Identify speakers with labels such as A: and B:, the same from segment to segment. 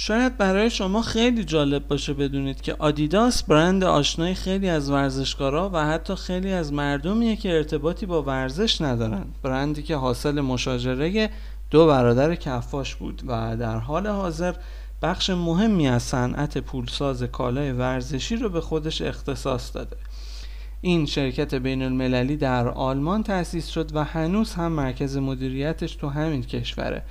A: شاید برای شما خیلی جالب باشه بدونید که آدیداس برند آشنای خیلی از ورزشکارا و حتی خیلی از مردمیه که ارتباطی با ورزش ندارن. برندی که حاصل مشاجره دو برادر کفاش بود و در حال حاضر بخش مهمی از صنعت پولساز کالای ورزشی رو به خودش اختصاص داده. این شرکت بین المللی در آلمان تأسیس شد و هنوز هم مرکز مدیریتش تو همین کشوره.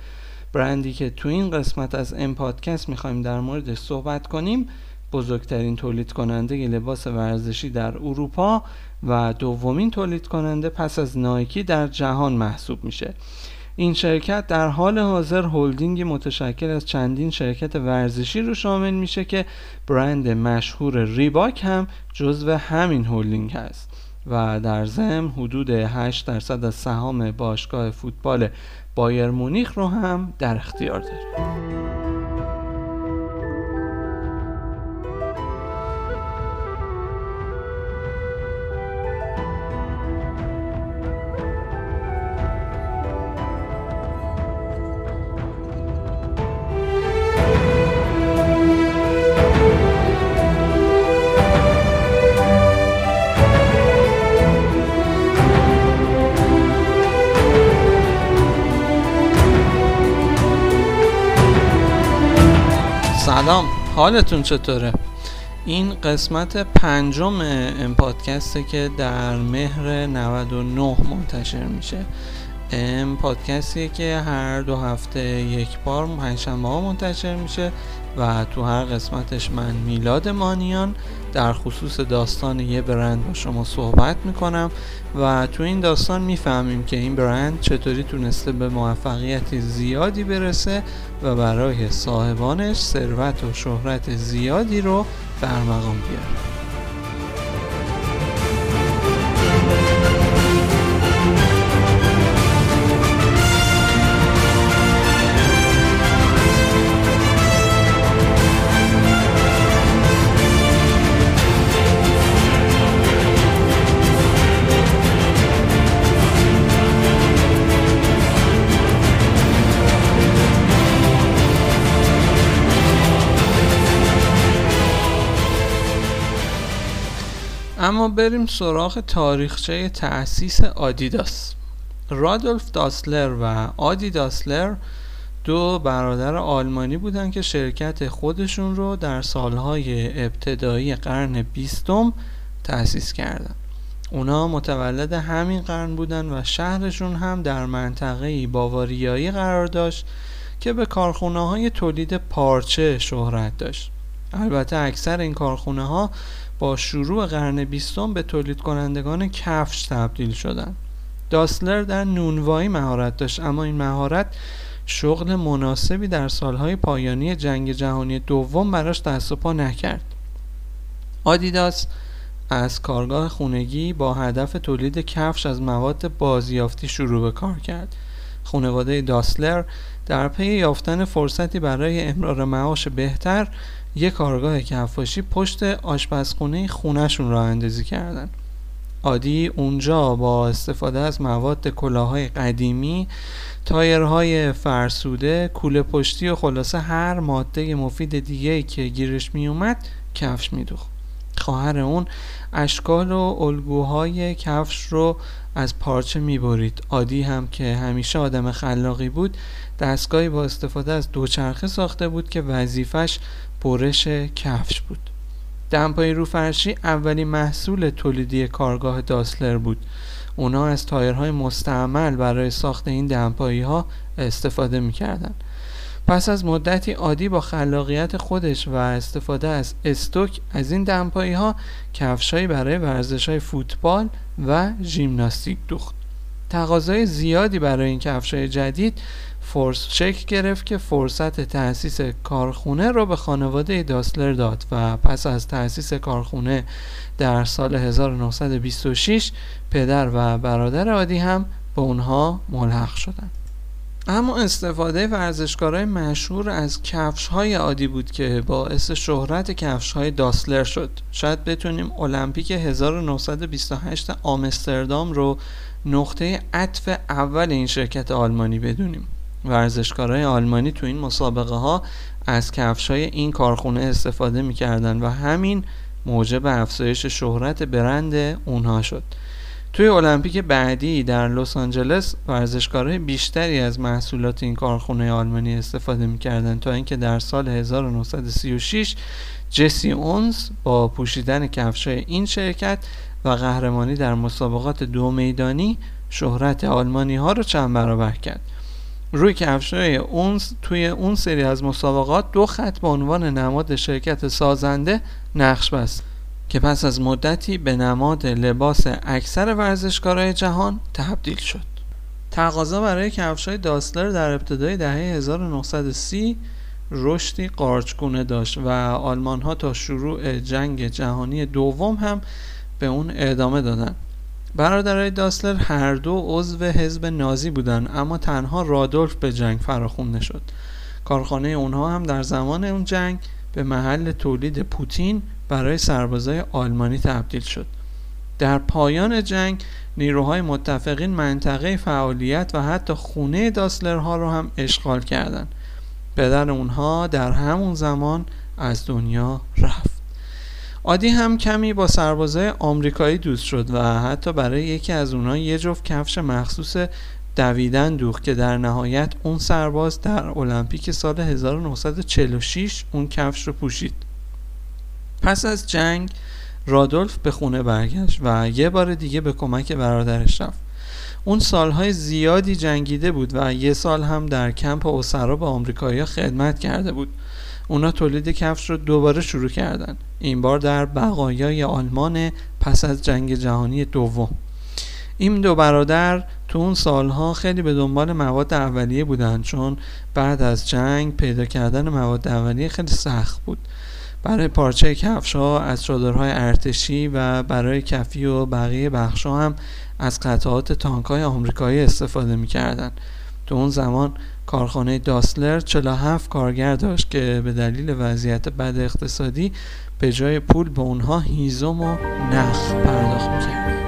A: برندی که تو این قسمت از ام پادکست می‌خوایم در موردش صحبت کنیم بزرگترین تولید کننده لباس ورزشی در اروپا و دومین تولید کننده پس از نایکی در جهان محسوب میشه. این شرکت در حال حاضر هلدینگی متشکل از چندین شرکت ورزشی رو شامل میشه که برند مشهور ریباک هم جزو همین هلدینگ هست و در ضمن حدود 8 درصد از سهام باشگاه فوتبال بایر مونیخ رو هم در اختیار داره سلام حالتون چطوره؟ این قسمت پنجم این پادکسته که در مهر 99 منتشر میشه. این پادکستیه که هر دو هفته یک بار پنجشنبه ها منتشر میشه. و تو هر قسمتش من میلاد مانیان. در خصوص داستان یه برند با شما صحبت می‌کنم و تو این داستان می‌فهمیم که این برند چطوری تونسته به موفقیت زیادی برسه و برای صاحبانش ثروت و شهرت زیادی رو برمقام بیاره. اما بریم سراغ تاریخچه تأسیس آدیداس. رادولف داسلر و آدی داسلر دو برادر آلمانی بودند که شرکت خودشون رو در سالهای ابتدایی قرن بیستم تأسیس کردن اونا متولد همین قرن بودن و شهرشون هم در منطقه باواریایی قرار داشت که به کارخونه های تولید پارچه شهرت داشت. البته اکثر این کارخونه ها با شروع قرن بیستم به تولید کنندگان کفش تبدیل شدند. داسلر در نونوایی مهارت داشت اما این مهارت شغل مناسبی در سالهای پایانی جنگ جهانی دوم براش دست و پا نکرد آدیداس از کارگاه خونگی با هدف تولید کفش از مواد بازیافتی شروع به کار کرد خانواده داسلر در پی یافتن فرصتی برای امرار معاش بهتر یک کارگاه کفاشی پشت آشپزخونه خونهشون راه اندازی کردن. عادی اونجا با استفاده از مواد کلاهای قدیمی تایرهای فرسوده کوله پشتی و خلاصه هر ماده مفید دیگه که گیرش می اومد کفش میدوخت. خواهر اون اشکال و الگوهای کفش رو از پارچه می‌برید. عادی هم که همیشه آدم خلاقی بود دستگاهی با استفاده از دوچرخه ساخته بود که وظیفش برش کفش بود. دمپایی رو فرشی اولین محصول تولیدی کارگاه داسلر بود. اونا از تایرهای مستعمل برای ساخت این دمپایی ها استفاده می‌کردن. پس از مدتی عادی با خلاقیت خودش و استفاده از استوک از این دمپایی ها کفشهایی برای ورزش های فوتبال و ژیمناستیک دوخت تقاضای زیادی برای این کفشای جدید فرس شکل گرفت که فرصت تأسیس کارخونه را به خانواده داسلر داد و پس از تأسیس کارخونه در سال 1926 پدر و برادر عادی هم به اونها ملحق شدند. اما استفاده ورزشکارای مشهور از کفش های عادی بود که باعث شهرت کفش های داسلر شد. شاید بتونیم المپیک 1928 آمستردام رو نقطه عطف اول این شرکت آلمانی بدونیم. ورزشکارای آلمانی تو این مسابقه ها از کفش های این کارخونه استفاده می‌کردن و همین موجب افزایش شهرت برند اونها شد. توی المپیک بعدی در لس آنجلس ورزشکارای بیشتری از محصولات این کارخونه آلمانی استفاده می‌کردن تا اینکه در سال 1936 جسی اونز با پوشیدن کفشای این شرکت و قهرمانی در مسابقات دو میدانی شهرت آلمانی ها رو چند برابر کرد. روی کفشای اونز توی اون سری از مسابقات دو خط به عنوان نماد شرکت سازنده نقش بست. که پس از مدتی به نماد لباس اکثر ورزشکارهای جهان تبدیل شد. تقاضا برای کفشای داسلر در ابتدای دهه 1930 رشدی قارچگونه داشت و آلمان ها تا شروع جنگ جهانی دوم هم به اون ادامه دادن. برادرای داسلر هر دو عضو حزب نازی بودن اما تنها رادولف به جنگ فراخونده شد. کارخانه اونها هم در زمان اون جنگ به محل تولید پوتین برای سربازای آلمانی تبدیل شد. در پایان جنگ نیروهای متفقین منطقه فعالیت و حتی خونه داسلرها رو هم اشغال کردند. پدر اونها در همون زمان از دنیا رفت. عادی هم کمی با سربازای آمریکایی دوست شد و حتی برای یکی از اونها یه جفت کفش مخصوص دویدن دوخت که در نهایت اون سرباز در المپیک سال 1946 اون کفش رو پوشید. پس از جنگ رادولف به خونه برگشت و یه بار دیگه به کمک برادرش رفت. اون سالهای زیادی جنگیده بود و یه سال هم در کمپ اوسرا به آمریکایی‌ها خدمت کرده بود. اونا تولید کفش رو دوباره شروع کردن. این بار در بقایای آلمان پس از جنگ جهانی دوم. این دو برادر تو اون سالها خیلی به دنبال مواد اولیه بودن چون بعد از جنگ پیدا کردن مواد اولیه خیلی سخت بود. برای پارچه کفش ها از چادرهای ارتشی و برای کفی و بقیه بخش ها هم از قطعات تانک های آمریکایی استفاده می‌کردن. تو اون زمان کارخانه داسلر 47 کارگر داشت که به دلیل وضعیت بد اقتصادی به جای پول به اونها هیزم و نخ پرداخت می‌کرد.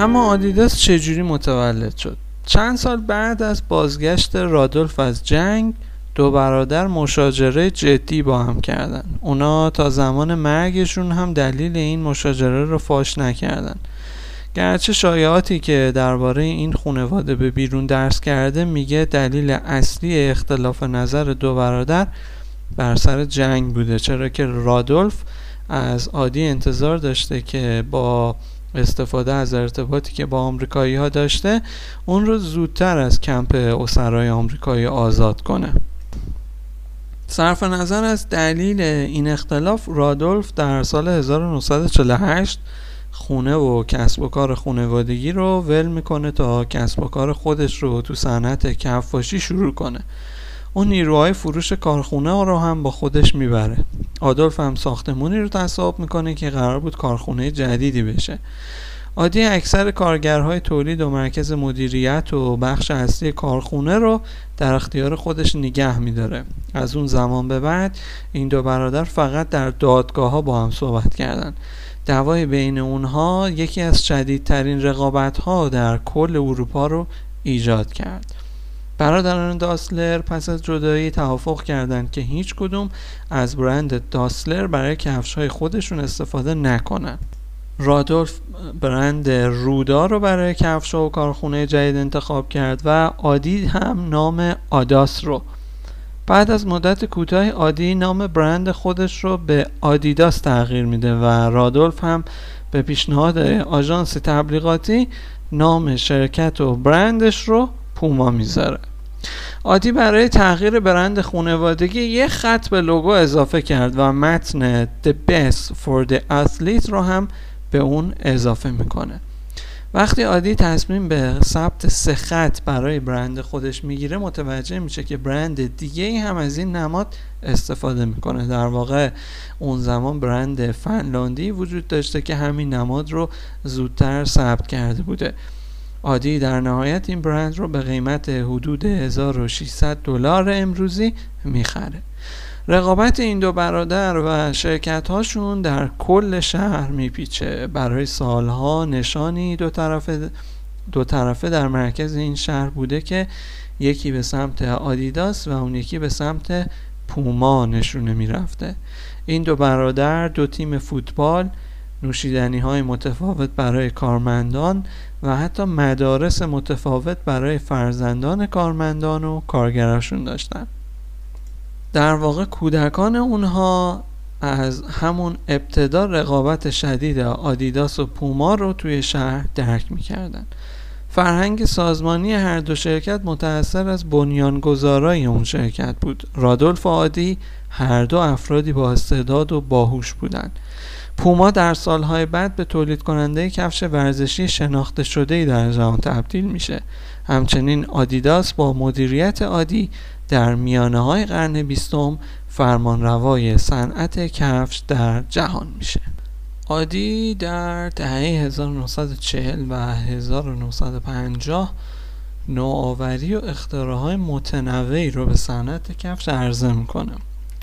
A: اما آدیداس چجوری متولد شد؟ چند سال بعد از بازگشت رادولف از جنگ دو برادر مشاجره جدی با هم کردن. اونا تا زمان مرگشون هم دلیل این مشاجره رو فاش نکردن. گرچه شایعاتی که درباره این خانواده به بیرون درس کرده میگه دلیل اصلی اختلاف نظر دو برادر بر سر جنگ بوده. چرا که رادولف از عادی انتظار داشته که با استفاده از ارتباطی که با آمریکایی ها داشته اون رو زودتر از کمپ اسرای آمریکایی آزاد کنه. صرف نظر از دلیل این اختلاف رادولف در سال 1948 خونه و کسب و کار خونوادگی رو ول می‌کنه تا کسب و کار خودش رو تو صنعت کفاشی شروع کنه. اون نیروهای فروش کارخونه رو هم با خودش می‌بره. آدولف هم ساختمونی رو تصاحب می‌کنه که قرار بود کارخونه جدیدی بشه. عادی اکثر کارگرهای تولید و مرکز مدیریت و بخش اصلی کارخونه رو در اختیار خودش نگه میداره. از اون زمان به بعد این دو برادر فقط در دادگاه ها با هم صحبت کردن. دوای بین اونها یکی از شدیدترین رقابت ها در کل اروپا رو ایجاد کرد. برادران داسلر پس از جدایی توافق کردند که هیچ کدوم از برند داسلر برای کفش های خودشون استفاده نکنند. رادولف برند رودا رو برای کفش و کارخونه جدید انتخاب کرد و عادی هم نام آداس رو بعد از مدت کوتاه عادی نام برند خودش رو به آدیداس تغییر میده و رادولف هم به پیشنهاد آژانس تبلیغاتی نام شرکت و برندش رو پوما می‌ذاره عادی برای تغییر برند خونوادگی یه خط به لوگو اضافه کرد و متن The Best for the Athlete رو هم به اون اضافه می‌کنه. وقتی عادی تصمیم به ثبت سه خط برای برند خودش می‌گیره متوجه میشه که برند دیگه ای هم از این نماد استفاده می‌کنه. در واقع اون زمان برند فنلاندی وجود داشته که همین نماد رو زودتر ثبت کرده بوده. عادی در نهایت این برند رو به قیمت حدود 1600 دلار امروزی می‌خره. رقابت این دو برادر و شرکت هاشون در کل شهر میپیچه. برای سالها نشانی دو طرفه دو طرفه در مرکز این شهر بوده که یکی به سمت آدیداس و اون یکی به سمت پوما نشونه می‌رفته. این دو برادر دو تیم فوتبال نوشیدنی های متفاوت برای کارمندان و حتی مدارس متفاوت برای فرزندان کارمندان و کارگراشون داشتن. در واقع کودکان اونها از همون ابتدا رقابت شدید آدیداس و پوما رو توی شهر درک می‌کردن. فرهنگ سازمانی هر دو شرکت متأثر از بنیانگذارای اون شرکت بود. رادولف آدی هر دو افرادی با استعداد و باهوش بودند پوما در سالهای بعد به تولید کننده کفش ورزشی شناخته شده در جهان تبدیل میشه. همچنین آدیداس با مدیریت عادی در میانه های قرن بیستم فرمانروای صنعت کفش در جهان میشه. عادی در دهه 1940 و 1950 نوآوری و اختراعهای متنوعی رو به صنعت کفش عرضه می‌کنه.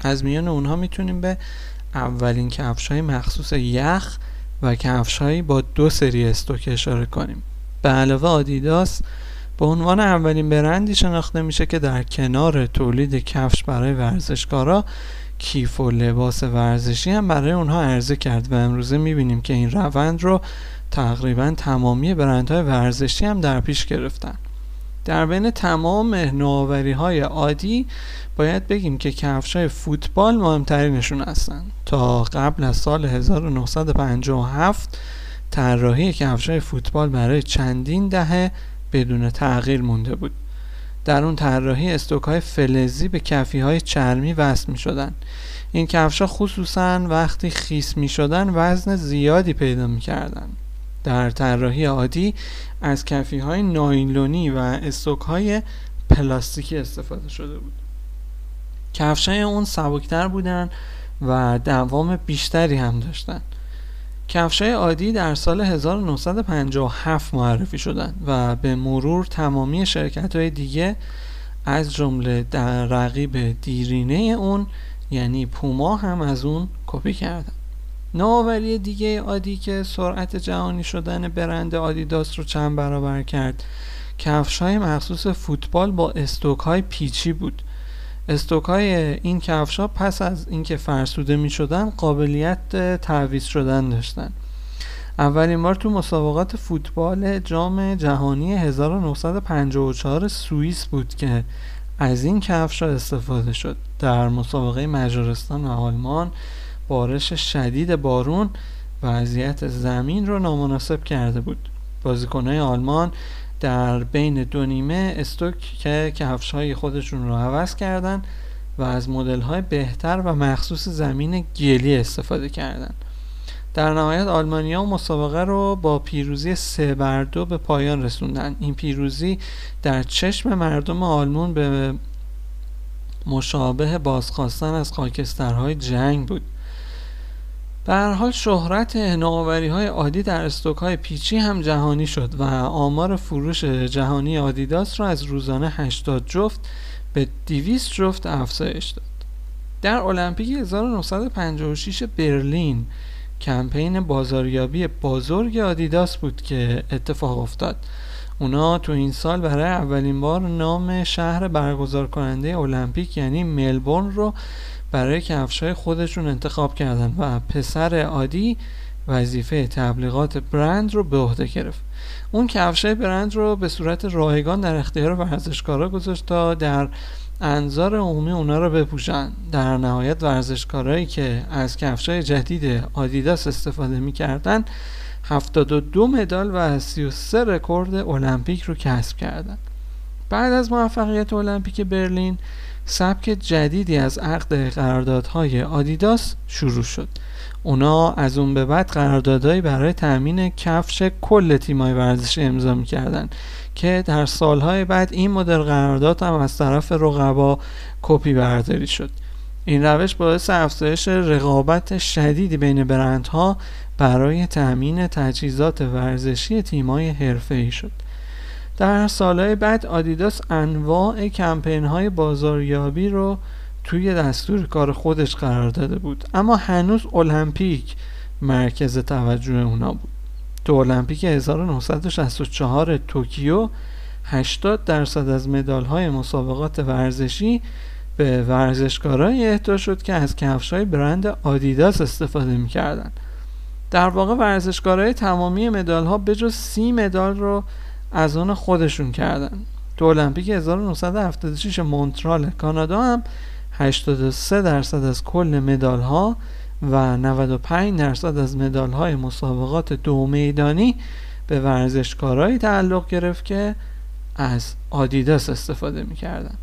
A: از میان اونها می‌تونیم به اولین کفش های مخصوص یخ و کفش با دو سری استوک اشاره کنیم. به علاوه آدیداس به عنوان اولین برندی شناخته میشه که در کنار تولید کفش برای ورزشکارا کیف و لباس ورزشی هم برای اونها عرضه کرد و امروزه می‌بینیم که این روند رو تقریبا تمامی برندهای ورزشی هم در پیش گرفتن. در بین تمام نوآوری های عادی باید بگیم که کفش های فوتبال مهمترینشون هستن. تا قبل از سال 1957 طراحی کفش های فوتبال برای چندین دهه بدون تغییر مونده بود. در اون طراحی استوک های فلزی به کفی های چرمی وصل می شدن این کفش ها خصوصا وقتی خیس می شدن وزن زیادی پیدا می کردن در طراحی عادی از کفی های نایلونی و استوک های پلاستیکی استفاده شده بود. کفش های اون سبکتر بودن و دوام بیشتری هم داشتن. کفش های عادی در سال 1957 معرفی شدند و به مرور تمامی شرکت های دیگه از جمله در رقیب دیرینه اون یعنی پوما هم از اون کپی کردن. نوآوری دیگه عادی که سرعت جهانی شدن برند آدیداس رو چند برابر کرد. کفش های مخصوص فوتبال با استوک های پیچی بود. استوک های این کفش ها پس از اینکه فرسوده می شدن قابلیت تعویض شدن داشتن. اولین بار تو مسابقات فوتبال جام جهانی 1954 سوئیس بود که از این کفش ها استفاده شد. در مسابقه مجارستان و آلمان بارش شدید بارون وضعیت زمین رو نامناسب کرده بود. بازیکنهای آلمان در بین دو نیمه استوک که کفش های خودشون رو عوض کردن و از مدل های بهتر و مخصوص زمین گلی استفاده کردن. در نهایت آلمانیا مسابقه رو با پیروزی سه بر دو به پایان رسوندن. این پیروزی در چشم مردم آلمان به مشابه بازخواستن از خاکسترهای جنگ بود. به هر حال شهرت نوآوری های عادی در استوک های پیچی هم جهانی شد و آمار فروش جهانی آدیداس را از روزانه 80 جفت به 200 جفت افزایش داد. در المپیک 1956 برلین کمپین بازاریابی بزرگ آدیداس بود که اتفاق افتاد. اونا تو این سال برای اولین بار نام شهر برگزار کننده المپیک یعنی ملبورن رو برای کفش های خودشون انتخاب کردن و پسر عادی وظیفه تبلیغات برند رو به عهده گرفت اون کفش های برند رو به صورت رایگان در اختیار ورزشکارا گذاشت تا در انظار عمومی اونا رو بپوشن در نهایت ورزشکارایی که از کفش های جدید آدیداس استفاده می‌کردن 72 مدال و 33 رکورد المپیک رو کسب کردند. بعد از موفقیت المپیک برلین سبک جدیدی از عقد قراردادهای آدیداس شروع شد. اونا از اون به بعد قراردادهایی برای تأمین کفش کل تیمای ورزشی امضا می‌کردن که در سالهای بعد این مدل قرارداد هم از طرف رقبا کپی برداری شد. این روش باعث افزایش رقابت شدیدی بین برندها برای تأمین تجهیزات ورزشی تیمای حرفه‌ای شد. در سالهای بعد آدیداس انواع کمپین های بازاریابی رو توی دستور کار خودش قرار داده بود. اما هنوز المپیک مرکز توجه اونا بود. تو المپیک 1964 توکیو 80 درصد از مدال های مسابقات ورزشی به ورزشکارایی اهدا شد که از کفش های برند آدیداس استفاده می‌کردن. در واقع ورزشکارای تمامی مدال ها به جز سی مدال رو از اون خودشون کردن. تو المپیک 1976 مونترال. کانادا هم 83 درصد از کل مدال ها و 95 درصد از مدال های مسابقات دو میدانی به ورزشکارایی تعلق گرفت که از آدیداس استفاده می‌کردن.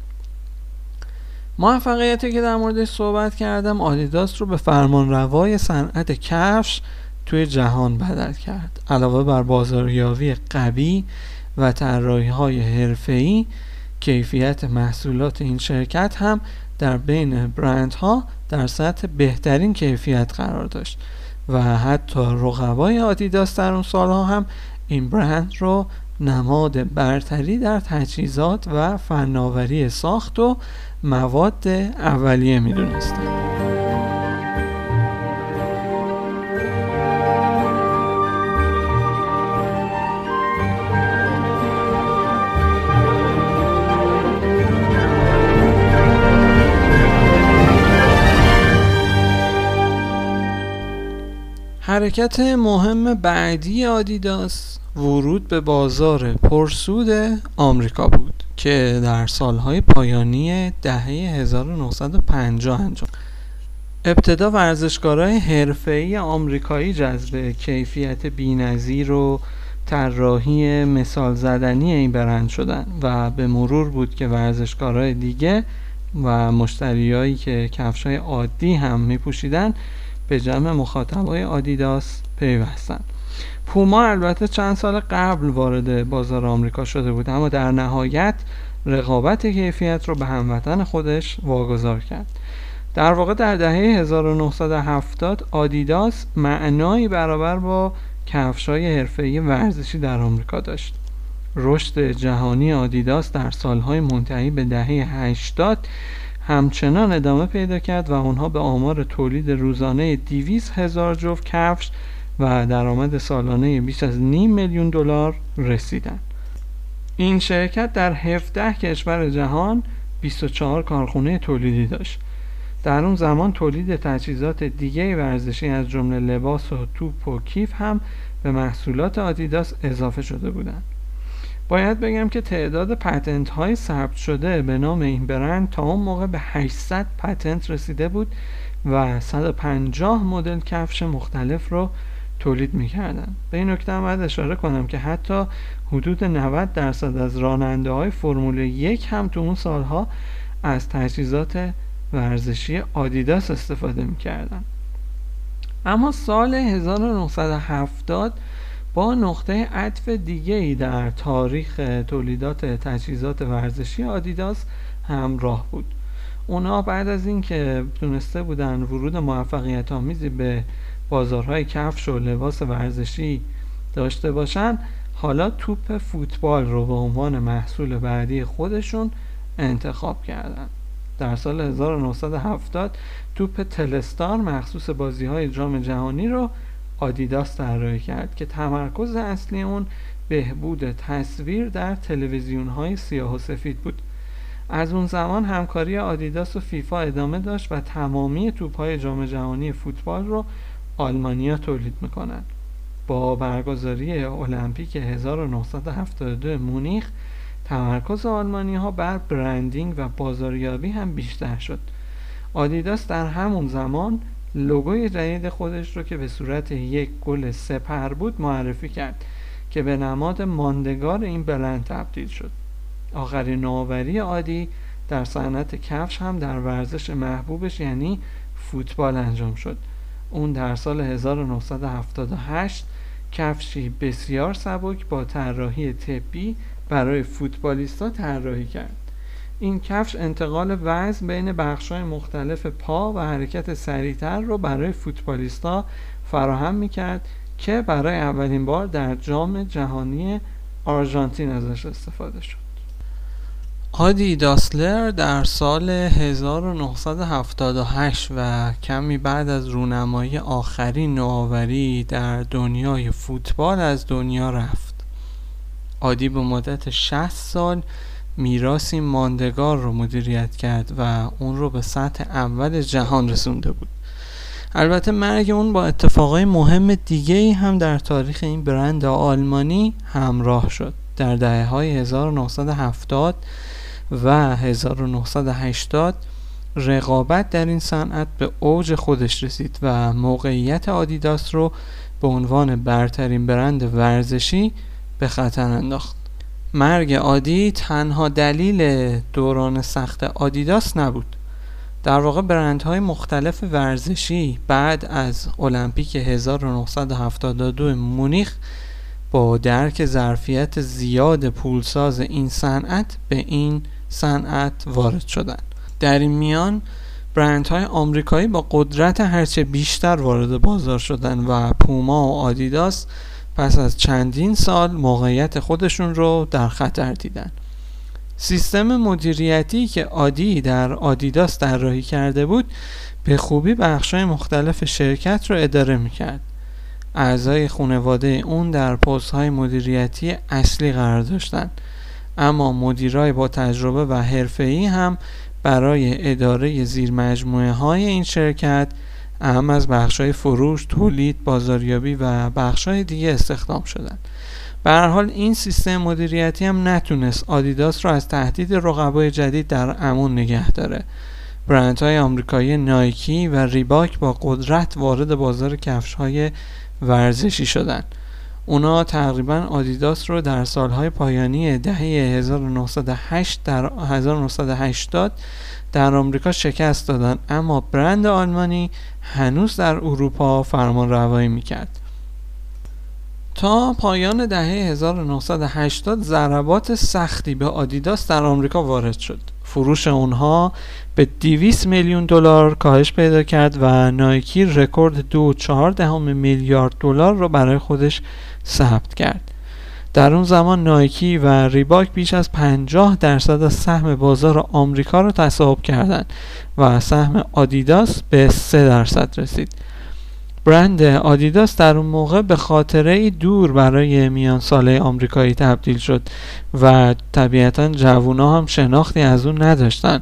A: موفقیتی که در موردش صحبت کردم آدیداس رو به فرمان روای صنعت کفش توی جهان بدل کرد. علاوه بر بازاریابی قوی و طراحی های حرفه‌ای کیفیت محصولات این شرکت هم در بین برندها در سطح بهترین کیفیت قرار داشت و حتی رقبای آدیداس در اون سالها هم این برند رو نماد برتری در تجهیزات و فناوری ساخت و مواد اولیه می‌دونستند حرکت مهم بعدی آدیداس ورود به بازار پرسود آمریکا بود که در سالهای پایانی دهه 1950 انجام. ابتدا ورزشکارای حرفه‌ای آمریکایی جذب کیفیت بینظیر و طراحی مثال زدنی این برند شدن و به مرور بود که ورزشکارای دیگه و مشتریایی که کفشای عادی هم می پوشیدن به جمع مخاطبای آدیداس پیوستن. پوما البته چند سال قبل وارد بازار آمریکا شده بود اما در نهایت رقابت کیفیت رو به هموطن خودش واگذار کرد. در واقع در دهه 1970 آدیداس معنایی برابر با کفشای حرفه‌ای ورزشی در آمریکا داشت. رشد جهانی آدیداس در سالهای منتهی به دهه 80 همچنان ادامه پیدا کرد و آنها به آمار تولید روزانه 200 هزار جفت کفش و درآمد سالانه بیش از نیم میلیون دلار رسیدند. این شرکت در 17 کشور جهان 24 کارخونه تولیدی داشت. در اون زمان تولید تجهیزات دیگه ورزشی از جمله لباس و توپ و کیف هم به محصولات آدیداس اضافه شده بودند. باید بگم که تعداد پتنت های ثبت شده به نام این برند تا اون موقع به 800 پتنت رسیده بود و 150 مدل کفش مختلف رو تولید می‌کردن. به این نکته هم باید اشاره کنم که حتی حدود 90 درصد از راننده های فرمول یک هم تو اون سالها از تجهیزات ورزشی آدیداس استفاده می‌کردن. اما سال 1970 با نقطه عطف دیگه ای در تاریخ تولیدات تجهیزات ورزشی آدیداس همراه بود. اونا بعد از اینکه تونسته بودن ورود موفقیت آمیزی به بازارهای کفش و لباس ورزشی داشته باشن حالا توپ فوتبال رو به عنوان محصول بعدی خودشون انتخاب کردن. در سال 1970 توپ تلستار مخصوص بازی های جام جهانی رو آدیداس طراحی کرد که تمرکز اصلی اون بهبود تصویر در تلویزیون های سیاه و سفید بود. از اون زمان همکاری آدیداس و فیفا ادامه داشت و تمامی توپ های جام جهانی فوتبال رو آلمانیا تولید می‌کنن با برگزاری المپیک 1972 مونیخ تمرکز آلمانی ها بر برندینگ و بازاریابی هم بیشتر شد. آدیداس در همون زمان لوگوی جدید خودش رو که به صورت یک گل سپر بود معرفی کرد که به نماد ماندگار این بلند تبدیل شد. آخرین نوآوری عادی در صنعت کفش هم در ورزش محبوبش یعنی فوتبال انجام شد. اون در سال 1978 کفشی بسیار سبک با طراحی طبی برای فوتبالیستا طراحی کرد. این کفش انتقال وزن بین بخش‌های مختلف پا و حرکت سریعتر رو برای فوتبالیستا فراهم می‌کرد که برای اولین بار در جام جهانی آرژانتین ازش استفاده شد. آدی داسلر در سال 1978 و کمی بعد از رونمایی آخرین نوآوری در دنیای فوتبال از دنیا رفت. آدی به مدت 60 سال میراسی ماندگار رو مدیریت کرد و اون رو به سطح اول جهان رسونده بود. البته مرگ اون با اتفاقای مهم دیگه هم در تاریخ این برند آلمانی همراه شد. در دهه های 1970 و 1980 رقابت در این صنعت به اوج خودش رسید و موقعیت آدیداس رو به عنوان برترین برند ورزشی به خطر انداخت. مرگ آدی تنها دلیل دوران سخت آدیداس نبود. در واقع برندهای مختلف ورزشی بعد از المپیک 1972 مونیخ با درک ظرفیت زیاد پولساز این صنعت به این صنعت وارد شدند. در این میان برندهای آمریکایی با قدرت هرچه بیشتر وارد بازار شدن و پوما و آدیداس پس از چندین سال موقعیت خودشون رو در خطر دیدن. سیستم مدیریتی که آدی در آدیداس طراحی کرده بود به خوبی بخشای مختلف شرکت رو اداره می‌کرد. اعضای خانواده اون در پست های مدیریتی اصلی قرار داشتند اما مدیرای با تجربه و حرفه‌ای هم برای اداره زیر مجموعه های این شرکت اهم از بخش های فروش، تولید، بازاریابی و بخش های دیگه استخدام شدند. به حال این سیستم مدیریتی هم نتونست آدیداس را از تهدید رقبای جدید در امون نگه داره. برندهای آمریکایی نایکی و ریباک با قدرت وارد بازار کفش های ورزشی شدند. اونا تقریبا آدیداس رو در سالهای پایانی دهه 1908 در 1980 در آمریکا شکست دادن اما برند آلمانی هنوز در اروپا فرمان روایی می‌کرد. تا پایان دهه 1980 ضربات سختی به آدیداس در آمریکا وارد شد. فروش اونها به 200 میلیون دلار کاهش پیدا کرد و نایکی رکورد 2.4 میلیارد دلار را برای خودش ثبت کرد. در اون زمان نایکی و ریباک بیش از 50 درصد از سهم بازار آمریکا را تصاحب کردند و سهم آدیداس به 3 درصد رسید. برند آدیداس در اون موقع به خاطره دور برای میان ساله آمریکایی تبدیل شد و طبیعتا جوونا هم شناختی از اون نداشتن.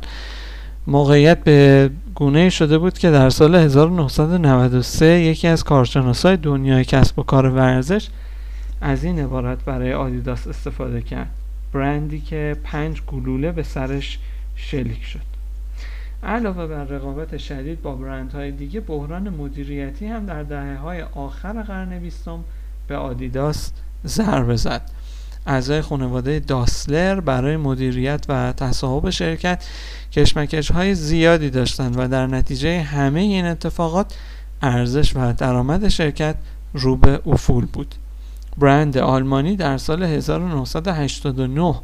A: موقعیت به گونه شده بود که در سال 1993 یکی از کارشناسای دنیای کسب و کار ورزش از این عبارت برای آدیداس استفاده کرد. برندی که پنج گلوله به سرش شلیک شد. علاوه بر رقابت شدید با برندهای دیگه بحران مدیریتی هم در دهه های آخر قرن بیستم به آدیداس ضربه زد. اعضای خانواده داسلر برای مدیریت و تصاحب شرکت کشمکش های زیادی داشتند و در نتیجه همه این اتفاقات ارزش و درآمد شرکت رو به افول بود. برند آلمانی در سال 1989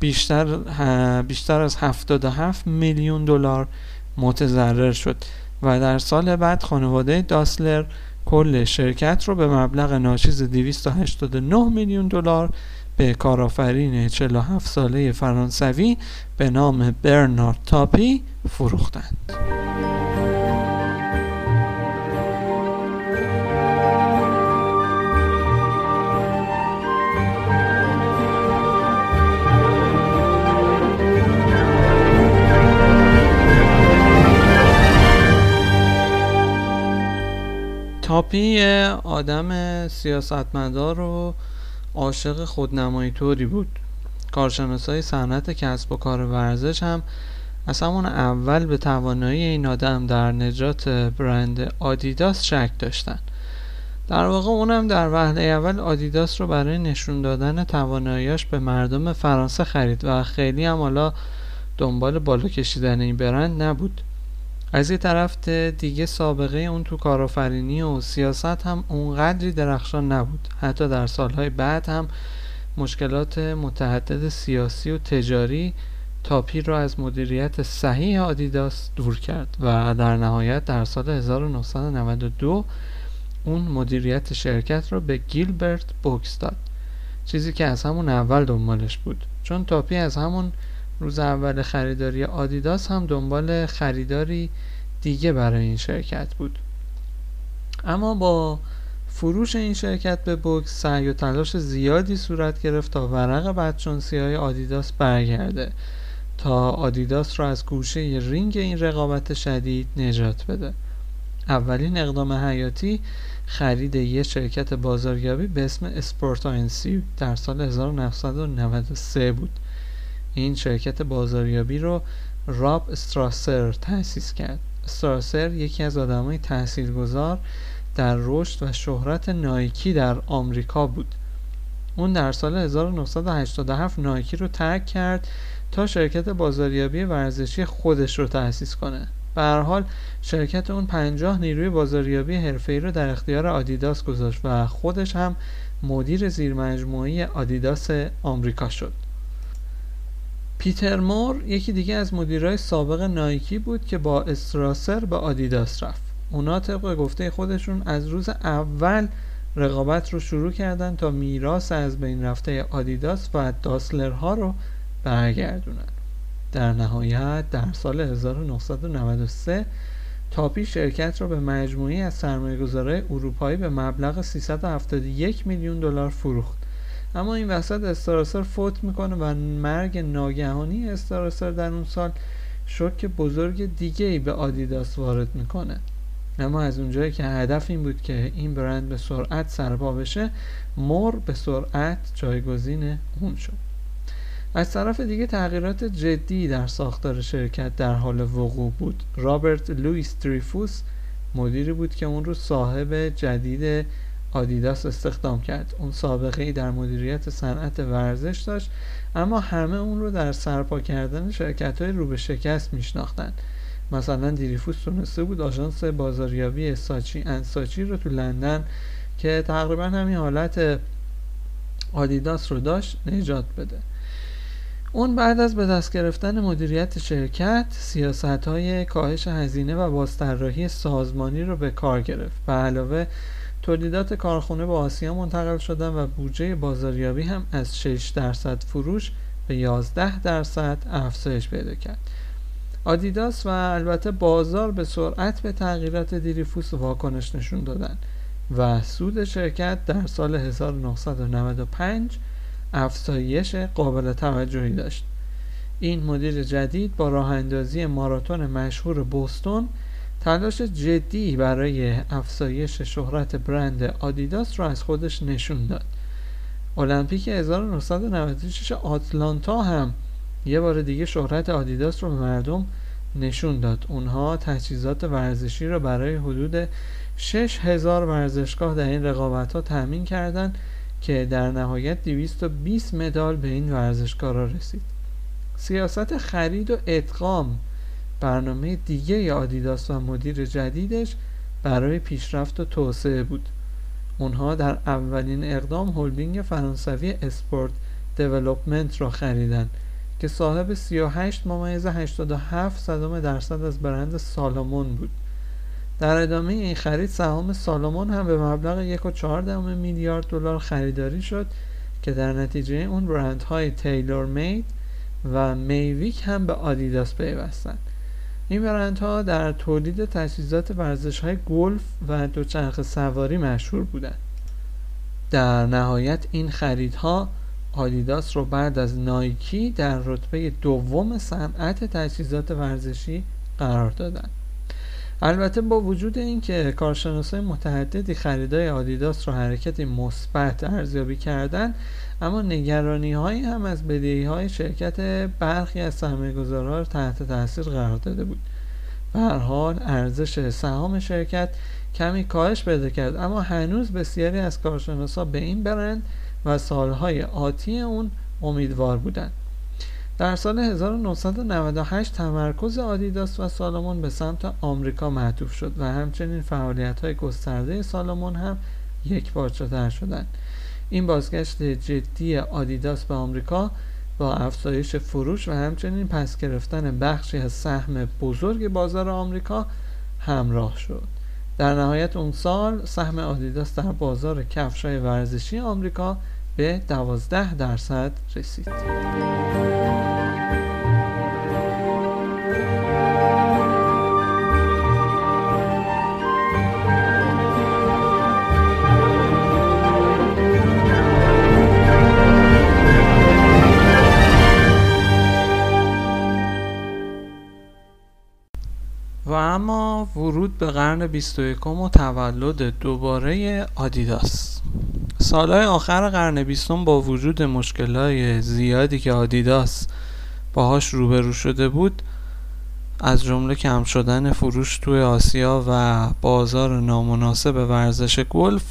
A: بیشتر بیشتر از 77 میلیون دلار متضرر شد و در سال بعد خانواده داسلر کل شرکت رو به مبلغ ناچیز 289 میلیون دلار به کارآفرین 47 ساله فرانسوی به نام برنارد تاپی فروختند. تاپی آدم سیاستمدار و عاشق خودنمایی طوری بود. کارشناس های صنعت کسب و کار ورزش هم از همون اول به توانایی این آدم در نجات برند آدیداس شک داشتن. در واقع اونم در وهله اول آدیداس رو برای نشون دادن تواناییاش به مردم فرانسه خرید و خیلی هم حالا دنبال بالا کشیدن این برند نبود. از یه طرف دیگه سابقه اون تو کارآفرینی و سیاست هم اونقدری درخشان نبود. حتی در سالهای بعد هم مشکلات متعدد سیاسی و تجاری تاپی را از مدیریت صحیح آدیداس دور کرد و در نهایت در سال 1992 اون مدیریت شرکت را به گیلبرت بوکس داد. چیزی که از همون اول دنبالش بود. چون تاپی از همون روز اول خریداری آدیداس هم دنبال خریداری دیگه برای این شرکت بود. اما با فروش این شرکت به بوکس سعی و تلاش زیادی صورت گرفت تا ورق بدشانسی های آدیداس برگرده. تا آدیداس را از گوشه رینگ این رقابت شدید نجات بده. اولین اقدام حیاتی خرید یک شرکت بازاریابی به اسم Sports Inc در سال 1993 بود. این شرکت بازاریابی رو راب استراسر تأسیس کرد. استراسر یکی از آدمای تاثیرگذار در رشد و شهرت نایکی در آمریکا بود. اون در سال 1987 نایکی رو ترک کرد تا شرکت بازاریابی ورزشی خودش رو تأسیس کنه. به هر حال شرکت اون 50 نیروی بازاریابی حرفه‌ای رو در اختیار آدیداس گذاشت و خودش هم مدیر زیرمجموعه آدیداس آمریکا شد. پیتر مور یکی دیگه از مدیرای سابق نایکی بود که با استراسر به آدیداس رفت. اونا طبق گفته خودشون از روز اول رقابت رو شروع کردن تا میراث از بین رفته آدیداس و داسلرها رو برگردونن. در نهایت در سال 1993 تاپی شرکت را به مجموعی از سرمایه‌گذارای اروپایی به مبلغ 371 میلیون دلار فروخت. اما این وسط استراسر فوت می‌کنه و مرگ ناگهانی استراسر در اون سال شوک بزرگ دیگه ای به آدیداس وارد می‌کنه. اما از اونجایی که هدف این بود که این برند به سرعت سرپا بشه مور به سرعت جایگزین اون شد. از طرف دیگه تغییرات جدی در ساختار شرکت در حال وقوع بود. رابرت لویس تریفوس مدیری بود که اون رو صاحب جدید آدیداس استخدام کرد. اون سابقه ای در مدیریت صنعت ورزش داشت اما همه اون رو در سرپا کردن شرکت های رو به شکست میشناختند مثلا دیریفوس تونسته بود آژانس بازاریابی ساچی انساچی رو تو لندن که تقریبا همین حالت آدیداس رو داشت نجات بده. اون بعد از به دست گرفتن مدیریت شرکت سیاست های کاهش هزینه و بازطراحی سازمانی رو به کار گرفت. به علاوه تولیدات کارخونه به آسیا منتقل شدن و بودجه بازاریابی هم از 6 درصد فروش به 11 درصد افزایش پیدا کرد. آدیداس و البته بازار به سرعت به تغییرات دیریفوس واکنش نشون دادن و سود شرکت در سال 1995 افزایش قابل توجهی داشت. این مدیر جدید با راه اندازی ماراتون مشهور بوستون تلاش جدی برای افزایش شهرت برند آدیداس را از خودش نشون داد. المپیک 1996 آتلانتا هم یه بار دیگه شهرت آدیداس رو به مردم نشون داد. اونها تجهیزات ورزشی را برای حدود 6000 ورزشگاه در این رقابت ها تأمین کردند که در نهایت 220 مدال به این ورزشگاه را رسید. سیاست خرید و ادغام برنامه دیگه آدیداس و مدیر جدیدش برای پیشرفت و توسعه بود. اونها در اولین اقدام هلدینگ فرانسوی Sport Development را خریدند که صاحب 38 ممیز 87 صدم درصد از برند Salomon بود. در ادامه این خرید سهام Salomon هم به مبلغ 1.4 میلیارد دلار خریداری شد که در نتیجه اون برندهای تیلور مید و میویک هم به آدیداس پیوستند. این برندها در تولید تجهیزات ورزش های گلف و دوچرخه سواری مشهور بودند. در نهایت این خریدها آدیداس رو بعد از نایکی در رتبه دوم صنعت تجهیزات ورزشی قرار دادند. البته با وجود اینکه کارشناسای متعددی خریدای آدیداس رو حرکتی مثبت ارزیابی کردند اما نگرانی هایی هم از بدهی های شرکت برخی از سرمایه‌گذارها تحت تاثیر قرار داده بود. به حال ارزش سهام شرکت کمی کاهش پیدا کرد اما هنوز بسیاری از کارشناسا به این برند و سالهای آتی اون امیدوار بودند. در سال 1998 تمرکز آدیداس و سالمون به سمت آمریکا معطوف شد و همچنین فعالیت های گسترده سالمون هم یک تر شدند. این بازگشت جدی آدیداس به آمریکا با افزایش فروش و همچنین پس گرفتن بخشی از سهم بزرگ بازار آمریکا همراه شد. در نهایت اون سال سهم آدیداس در بازار کفشای ورزشی آمریکا به 12 درصد رسید. و اما ورود به قرن 21 و تولد دوباره آدیداس. سالهای آخر قرن بیستم با وجود مشکلهای زیادی که آدیداس باهاش روبرو شده بود از جمله کم شدن فروش توی آسیا و بازار نامناسب ورزش گلف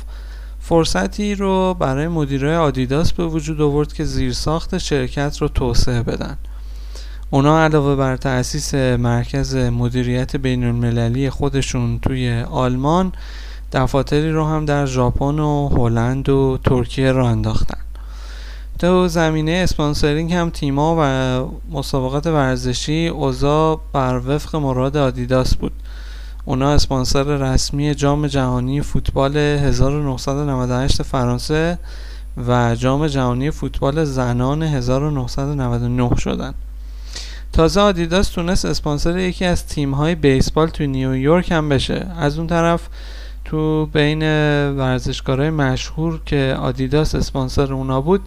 A: فرصتی رو برای مدیرای آدیداس به وجود آورد که زیرساخت شرکت رو توسعه بدن. اونا علاوه بر تأسیس مرکز مدیریت بین المللی خودشون توی آلمان دفاتری رو هم در ژاپن و هلند و ترکیه را انداختن. تو زمینه اسپانسرینگ هم تیما و مسابقات ورزشی اوضاع بر وفق مراد آدیداس بود. اونا اسپانسر رسمی جام جهانی فوتبال 1998 فرانسه و جام جهانی فوتبال زنان 1999 شدن. تازه آدیداس تونست اسپانسر یکی از تیم های بیسبال تو نیویورک هم بشه. از اون طرف تو بین ورزشکارای مشهور که آدیداس اسپانسر اونا بود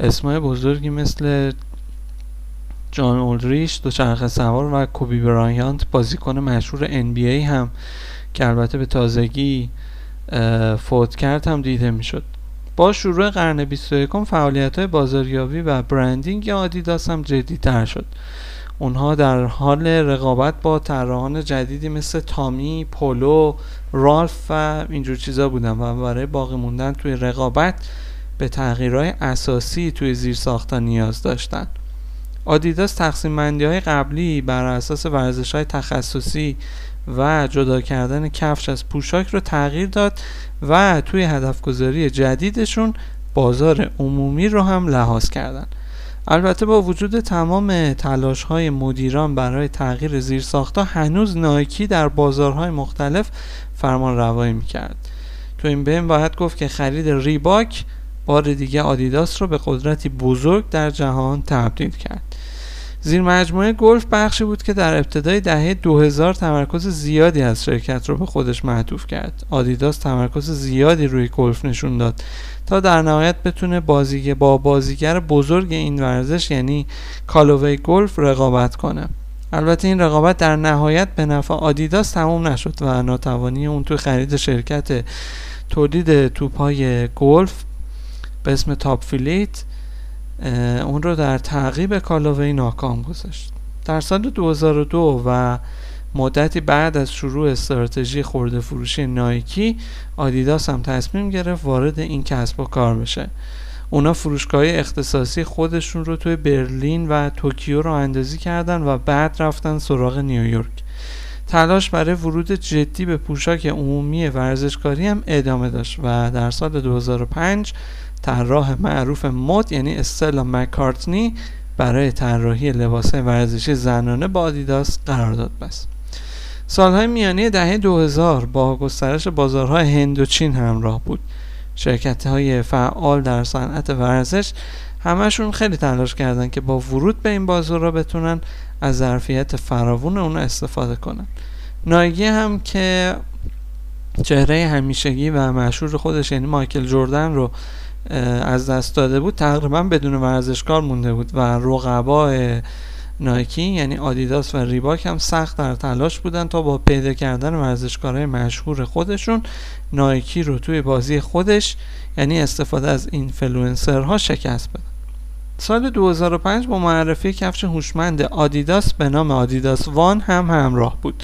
A: اسمای بزرگی مثل جان اولدریش دوچرخه سوار و کوبی برایانت بازیکن مشهور NBA هم که البته به تازگی فوت کرد هم دیده می‌شد. با شروع قرن 21 فعالیت های بازاریابی و برندینگ آدیداس هم جدیتر شد. اونها در حال رقابت با طراحان جدیدی مثل تامی، پولو، رالف و اینجور چیزا بودن و برای باقی موندن توی رقابت به تغییرهای اساسی توی زیر نیاز داشتن. آدیداس تقسیم مندی های قبلی بر اساس ورزش های تخصصی و جدا کردن کفش از پوشاک رو تغییر داد و توی هدف گذاری جدیدشون بازار عمومی رو هم لحاظ کردن. البته با وجود تمام تلاش های مدیران برای تغییر زیرساختها هنوز نایکی در بازارهای مختلف فرمان روایی می‌کرد. تو این بین باید گفت که خرید ریباک بار دیگه آدیداس رو به قدرتی بزرگ در جهان تبدیل کرد. زیر مجموعه گلف بخشی بود که در ابتدای دهه 2000 تمرکز زیادی از شرکت رو به خودش معطوف کرد. آدیداس تمرکز زیادی روی گلف نشون داد. تا در نهایت بتونه بازیگه با بازیگر بزرگ این ورزش یعنی Callaway Golf رقابت کنه. البته این رقابت در نهایت به نفع آدیداس تموم نشد و ناتوانی اون تو خرید شرکت تولید توپای گلف به اسم Top Flite اون رو در تعقیب Callaway ناکام گذاشت. در سال 2002 و مدتی بعد از شروع استراتژی خورده فروشی نایکی آدیداس هم تصمیم گرفت وارد این کسب و کار بشه. اونا فروشگاه اختصاصی خودشون رو توی برلین و توکیو راه اندازی کردن و بعد رفتن سراغ نیویورک. تلاش برای ورود جدی به پوشاک عمومی ورزشکاری هم ادامه داشت و در سال 2005 طراح معروف مد یعنی استلا مکارتنی برای طراحی لباس ورزشی زنانه با آدیداس قرارداد بست سالهای میانی دهه 2000 با گسترش بازارهای هند و چین همراه بود. شرکت های فعال در صنعت ورزش همشون خیلی تلاش کردن که با ورود به این بازار بتونن از ظرفیت فراوون اون استفاده کنن. نایگی هم که چهره همیشگی و مشهور خودش یعنی مایکل جردن رو از دست داده بود تقریبا بدون ورزشکار مونده بود و رقبای نایکی یعنی آدیداس و ریباک هم سخت در تلاش بودن تا با پیدا کردن ورزشکارهای مشهور خودشون نایکی رو توی بازی خودش یعنی استفاده از اینفلوئنسرها شکست بدن. سال 2005 با معرفی کفش هوشمند آدیداس به نام آدیداس One هم همراه بود.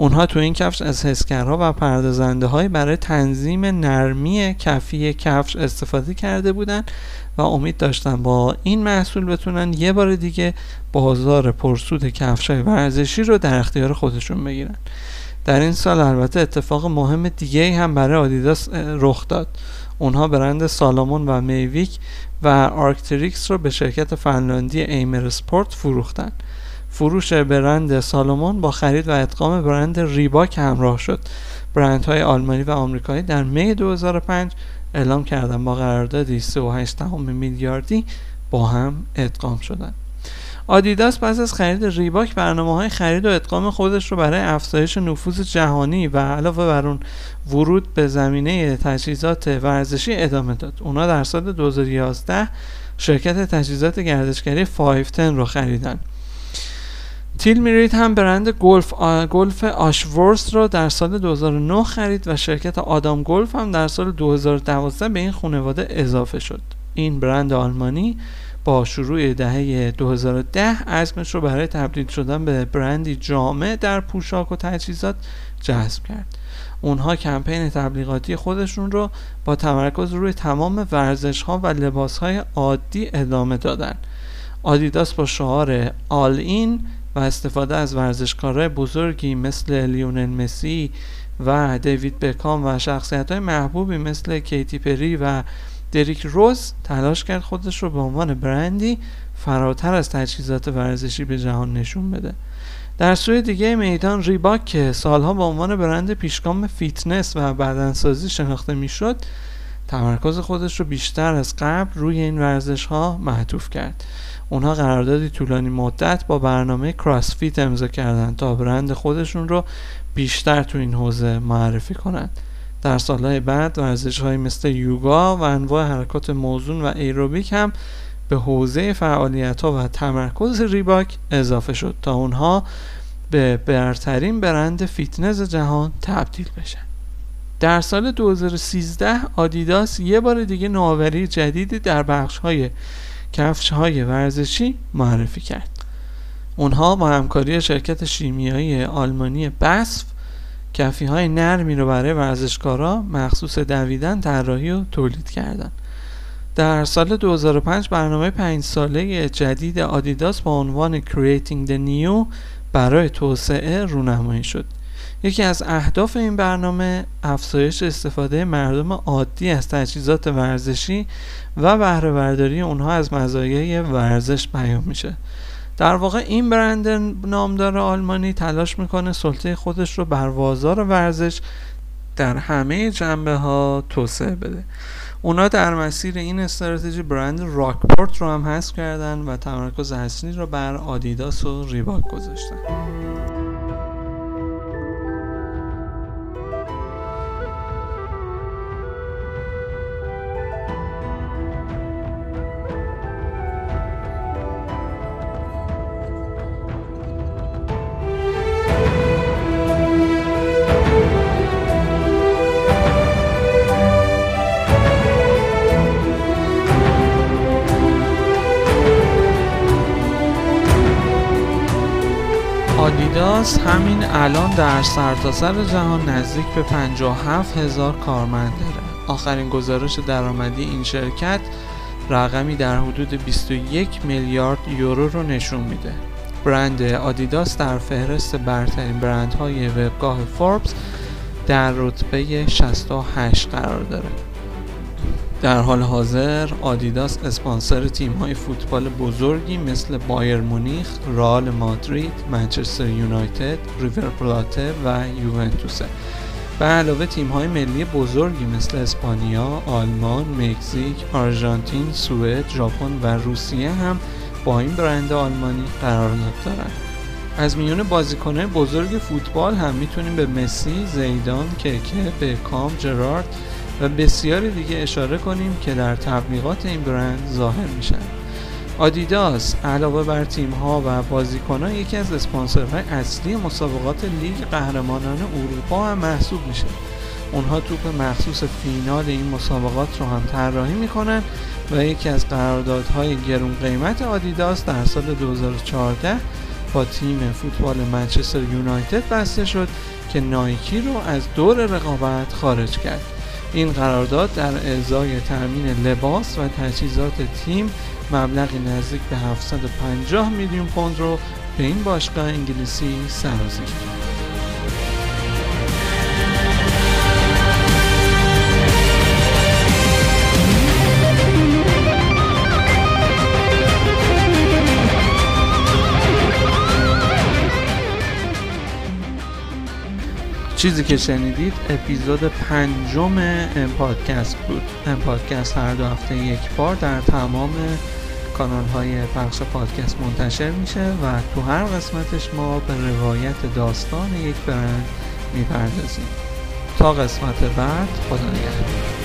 A: اونها تو این کفش از حسگرها و پردازنده های برای تنظیم نرمی کفی کفش استفاده کرده بودند و امید داشتن با این محصول بتونن یه بار دیگه بازار پرسود کفش های ورزشی رو در اختیار خودشون بگیرن. در این سال البته اتفاق مهم دیگه هم برای آدیداس رخ داد. اونها برند Salomon و Mavic و Arc'teryx رو به شرکت فنلاندی Amer Sports فروختن. فروش برند سالومون با خرید و ادغام برند ریباک همراه شد. برندهای آلمانی و آمریکایی در می 2005 اعلام کردن با قراردادی 38 میلیاردی با هم ادغام شدن آدیداس پس از خرید ریباک برنامه های خرید و ادغام خودش رو برای افزایش نفوذ جهانی و علاوه بر اون ورود به زمینه تجهیزات ورزشی ادامه داد. اونا در سال 2011 شرکت تجهیزات گردشگری 510 رو خریدن. تیل میرید هم برند گلف گلف آشورس رو در سال 2009 خرید و شرکت آدام گلف هم در سال 2012 به این خانواده اضافه شد. این برند آلمانی با شروع دهه 2010 عزمش رو برای تبدیل شدن به برندی جامع در پوشاک و تجهیزات جذب کرد. اونها کمپین تبلیغاتی خودشون رو با تمرکز روی تمام ورزش ها و لباس های عادی ادامه دادن. آدیداس با شعار all in و استفاده از ورزشکارای بزرگی مثل لیونل مسی و دیوید بکام و شخصیت های محبوبی مثل کیتی پری و دریک روز تلاش کرد خودش رو به عنوان برندی فراتر از تجهیزات ورزشی به جهان نشون بده. در سوی دیگه میدان ریباک که سالها به عنوان برند پیشگام فیتنس و بدنسازی شناخته می‌شد تمرکز خودش رو بیشتر از قبل روی این ورزش ها معطوف کرد. اونها قراردادی طولانی مدت با برنامه CrossFit امضا کردند تا برند خودشون رو بیشتر تو این حوزه معرفی کنند در سالهای بعد ورزش های مثل یوگا و انواع حرکات موزون و ایروبیک هم به حوزه فعالیت ها و تمرکز Reebok اضافه شد تا اونها به برترین برند فیتنس جهان تبدیل بشن. در سال 2013 آدیداس یه بار دیگه نوآوری جدیدی در بخش های کفش های ورزشی معرفی کرد. اونها با همکاری شرکت شیمیایی آلمانی بسف کفی های نرمی رو برای ورزشکارا مخصوص دویدن طراحی و تولید کردن. در سال 2005 برنامه پنج ساله جدید آدیداس با عنوان Creating the New برای توسعه رونمایی شد. یکی از اهداف این برنامه افزایش استفاده مردم عادی از تجهیزات ورزشی و بهره برداری اونها از مزایای ورزش بیان میشه. در واقع این برند نامدار آلمانی تلاش می‌کنه سلطه خودش رو بر بازار ورزش در همه جنبه ها توسعه بده. اونا در مسیر این استراتژی برند راکپورت رو هم حذف کردن و تمرکز اصلی رو بر آدیداس و ریباک گذاشتن. آدیداس همین الان در سرتاسر سر جهان نزدیک به 57 هزار کارمند داره. آخرین گزارش درآمدی این شرکت رقمی در حدود 21 میلیارد یورو رو نشون میده. برند آدیداس در فهرست برترین برندهای وبگاه فوربس در رتبه 68 قرار داره. در حال حاضر آدیداس اسپانسر تیم های فوتبال بزرگی مثل بایر مونیخ، رئال مادرید، منچستر یونایتد، ریور پلاته و یوونتوسه به علاوه تیم های ملی بزرگی مثل اسپانیا، آلمان، مکزیک، آرژانتین، سوئد، ژاپن و روسیه هم با این برند آلمانی قرارداد دارند. از میون بازیکنهای بزرگ فوتبال هم می‌تونیم به مسی، زیدان، ککه، بکام، جرارد و بسیاری دیگه اشاره کنیم که در تبلیغات این برند ظاهر میشن. آدیداس علاوه بر تیم ها و بازیکنان یکی از اسپانسرهای اصلی مسابقات لیگ قهرمانان اروپا هم محسوب میشه. اونها توپ مخصوص فینال این مسابقات رو هم طراحی می‌کنن و یکی از قراردادهای گرون قیمت آدیداس در سال 2014 با تیم فوتبال منچستر یونایتد بسته شد که نایکی رو از دور رقابت خارج کرد. این قرارداد در ازای تأمین لباس و تجهیزات تیم مبلغی نزدیک به 750 میلیون پوند رو به این باشگاه انگلیسی سرازیر چیزی که شنیدید اپیزود پنجم ام پادکست بود. ام پادکست هر دو هفته یک بار در تمام کانال های پخش پادکست منتشر میشه و تو هر قسمتش ما به روایت داستان یک برند می‌پردازیم. تا قسمت بعد خدا نگهدار.